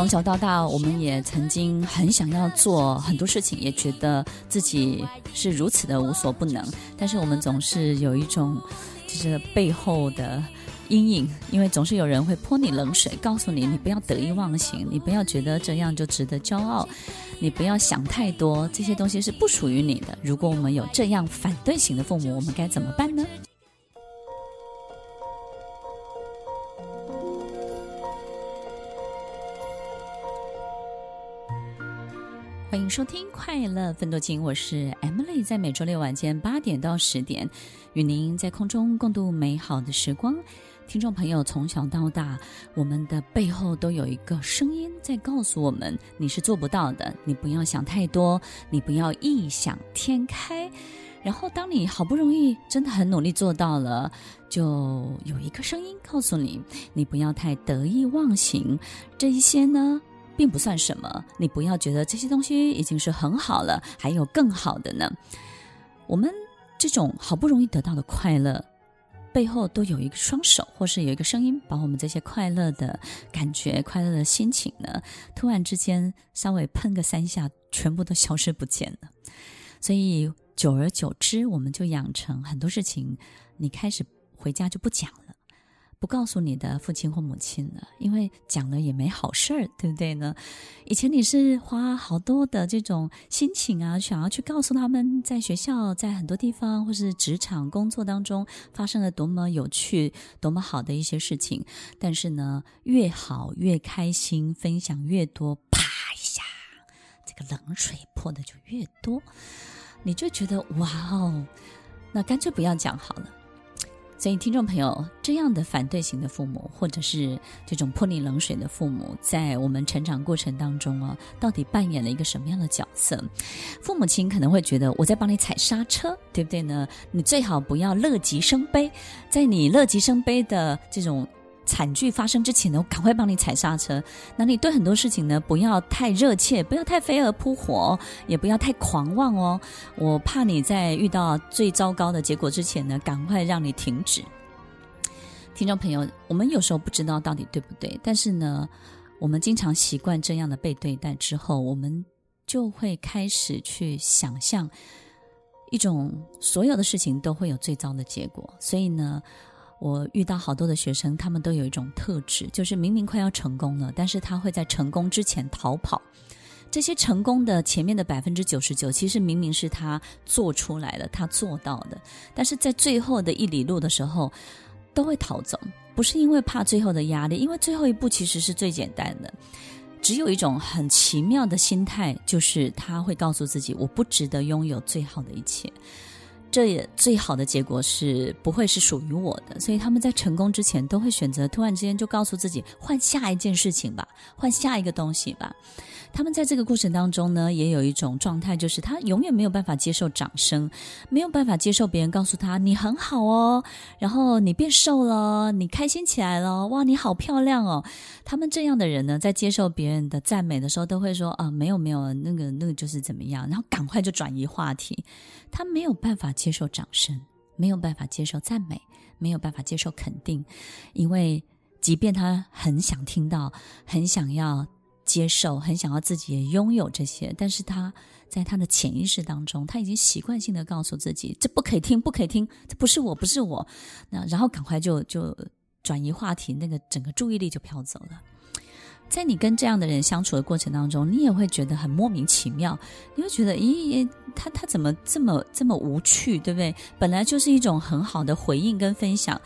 从小到大，我们也曾经很想要做很多事情，也觉得自己是如此的无所不能。但是我们总是有一种，就是背后的阴影，因为总是有人会泼你冷水，告诉你你不要得意忘形，你不要觉得这样就值得骄傲，你不要想太多，这些东西是不属于你的。如果我们有这样反对型的父母，我们该怎么办呢？欢迎收听《快乐奋斗经》，我是 Emily，在每周六晚间八点到十点，与您在空中共度美好的时光。听众朋友，从小到大，我们的背后都有一个声音在告诉我们：你是做不到的，你不要想太多，你不要异想天开。然后，当你好不容易真的很努力做到了，就有一个声音告诉你：你不要太得意忘形。这一些呢，并不算什么，你不要觉得这些东西已经是很好了，还有更好的呢。我们这种好不容易得到的快乐，背后都有一个双手，或是有一个声音，把我们这些快乐的感觉、快乐的心情呢，突然之间稍微喷个三下，全部都消失不见了。所以久而久之，我们就养成很多事情，你开始回家就不讲。不告诉你的父亲或母亲了，因为讲了也没好事儿，对不对呢？以前你是花好多的这种心情啊，想要去告诉他们，在学校、在很多地方或是职场工作当中发生了多么有趣、多么好的一些事情。但是呢，越好越开心，分享越多，啪一下，这个冷水泼的就越多，你就觉得哇哦，那干脆不要讲好了。所以，听众朋友，这样的反对型的父母，或者是这种泼你冷水的父母，在我们成长过程当中啊，到底扮演了一个什么样的角色？父母亲可能会觉得我在帮你踩刹车，对不对呢？你最好不要乐极生悲，在你乐极生悲的这种。惨剧发生之前呢，我赶快帮你踩刹车。那你对很多事情呢，不要太热切，不要太飞蛾扑火，也不要太狂妄哦。我怕你在遇到最糟糕的结果之前呢，赶快让你停止。听众朋友，我们有时候不知道到底对不对，但是呢，我们经常习惯这样的被对待之后，我们就会开始去想象一种所有的事情都会有最糟的结果，所以呢。我遇到好多的学生，他们都有一种特质，就是明明快要成功了，但是他会在成功之前逃跑。这些成功的前面的百分之九十九，其实明明是他做出来的，他做到的，但是在最后的一里路的时候，都会逃走。不是因为怕最后的压力，因为最后一步其实是最简单的。只有一种很奇妙的心态，就是他会告诉自己：我不值得拥有最好的一切。这也最好的结果是不会是属于我的，所以他们在成功之前都会选择突然之间就告诉自己换下一件事情吧，换下一个东西吧。他们在这个过程当中呢，也有一种状态，就是他永远没有办法接受掌声，没有办法接受别人告诉他你很好哦，然后你变瘦了，你开心起来了，哇，你好漂亮哦。他们这样的人呢，在接受别人的赞美的时候，都会说啊，没有没有，那个那个就是怎么样，然后赶快就转移话题。他没有办法接受掌声，没有办法接受赞美，没有办法接受肯定，因为即便他很想听到，很想要。接受，很想要自己也拥有这些，但是他在他的潜意识当中，他已经习惯性的告诉自己，这不可以听，不可以听，这不是我，不是我。那然后赶快就就转移话题，那个整个注意力就飘走了。在你跟这样的人相处的过程当中，你也会觉得很莫名其妙，你会觉得，咦，他他怎么这么这么无趣，对不对？本来就是一种很好的回应跟分享，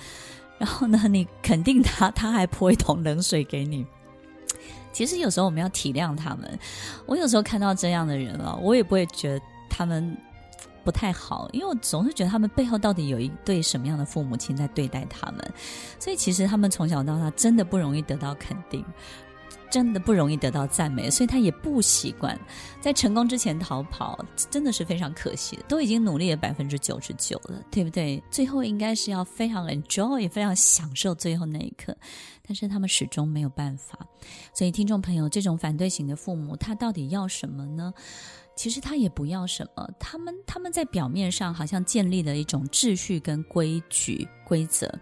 然后呢，你肯定他，他还泼一桶冷水给你。其实有时候我们要体谅他们。我有时候看到这样的人了，我也不会觉得他们不太好，因为我总是觉得他们背后到底有一对什么样的父母亲在对待他们。所以其实他们从小到大真的不容易得到肯定。真的不容易得到赞美，所以他也不习惯在成功之前逃跑，真的是非常可惜的。都已经努力了百分之九十九了，对不对？最后应该是要非常 enjoy，非常享受最后那一刻，但是他们始终没有办法。所以，听众朋友，这种反对型的父母，他到底要什么呢？其实他也不要什么，他们他们在表面上好像建立了一种秩序跟规矩规则。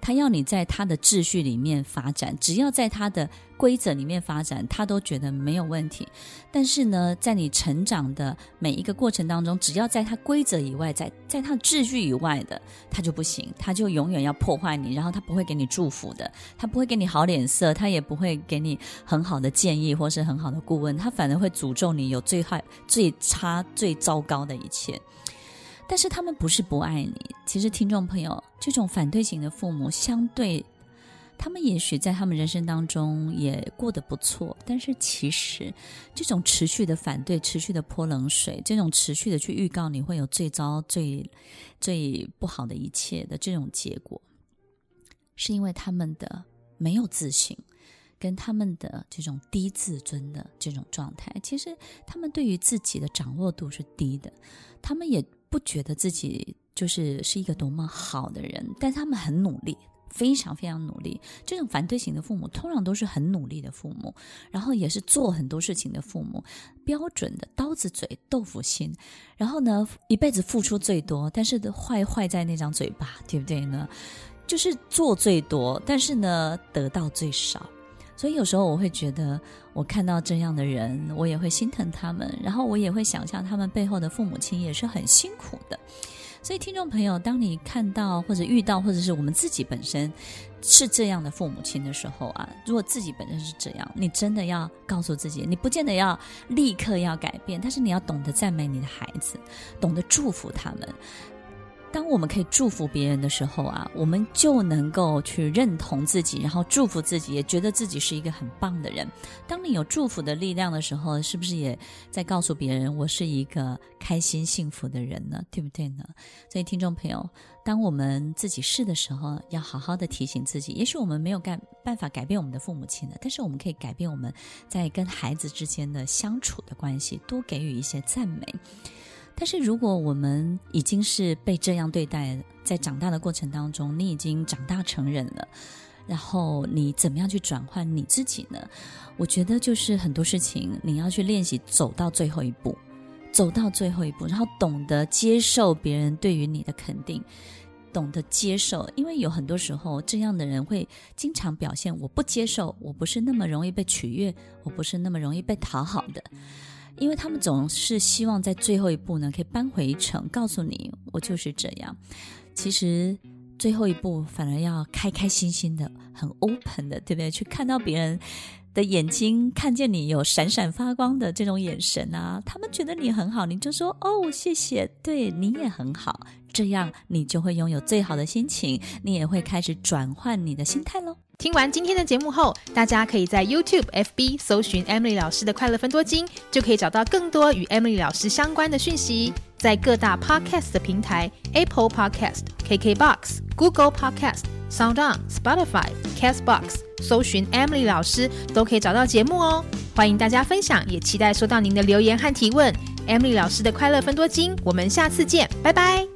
他要你在他的秩序里面发展，只要在他的规则里面发展，他都觉得没有问题。但是呢，在你成长的每一个过程当中，只要在他规则以外，在在他秩序以外的，他就不行，他就永远要破坏你，然后他不会给你祝福的，他不会给你好脸色，他也不会给你很好的建议或是很好的顾问，他反而会诅咒你有最坏最、最差、最糟糕的一切。但是他们不是不爱你，其实听众朋友，这种反对型的父母，相对他们也许在他们人生当中也过得不错，但是其实这种持续的反对、持续的泼冷水、这种持续的去预告你会有最糟、最最不好的一切的这种结果，是因为他们的没有自信，跟他们的这种低自尊的这种状态，其实他们对于自己的掌握度是低的，他们也。不觉得自己就是是一个多么好的人，但他们很努力，非常非常努力。这种反对型的父母通常都是很努力的父母，然后也是做很多事情的父母，标准的刀子嘴豆腐心。然后呢，一辈子付出最多，但是坏坏在那张嘴巴，对不对呢？就是做最多，但是呢，得到最少。所以有时候我会觉得，我看到这样的人，我也会心疼他们，然后我也会想象他们背后的父母亲也是很辛苦的。所以听众朋友，当你看到或者遇到，或者是我们自己本身是这样的父母亲的时候啊，如果自己本身是这样，你真的要告诉自己，你不见得要立刻要改变，但是你要懂得赞美你的孩子，懂得祝福他们。当我们可以祝福别人的时候啊，我们就能够去认同自己，然后祝福自己，也觉得自己是一个很棒的人。当你有祝福的力量的时候，是不是也在告诉别人，我是一个开心幸福的人呢？对不对呢？所以，听众朋友，当我们自己是的时候，要好好的提醒自己。也许我们没有干办法改变我们的父母亲的，但是我们可以改变我们在跟孩子之间的相处的关系，多给予一些赞美。但是，如果我们已经是被这样对待，在长大的过程当中，你已经长大成人了，然后你怎么样去转换你自己呢？我觉得就是很多事情你要去练习走到最后一步，走到最后一步，然后懂得接受别人对于你的肯定，懂得接受，因为有很多时候这样的人会经常表现我不接受，我不是那么容易被取悦，我不是那么容易被讨好的。因为他们总是希望在最后一步呢，可以扳回一城，告诉你我就是这样。其实最后一步反而要开开心心的，很 open 的，对不对？去看到别人的眼睛，看见你有闪闪发光的这种眼神啊，他们觉得你很好，你就说哦，谢谢，对，你也很好，这样你就会拥有最好的心情，你也会开始转换你的心态喽。听完今天的节目后，大家可以在 YouTube、FB 搜寻 Emily 老师的快乐分多金，就可以找到更多与 Emily 老师相关的讯息。在各大 Podcast 的平台，Apple Podcast、KKBox、Google Podcast、SoundOn、Spotify、Castbox，搜寻 Emily 老师都可以找到节目哦。欢迎大家分享，也期待收到您的留言和提问。Emily 老师的快乐分多金，我们下次见，拜拜。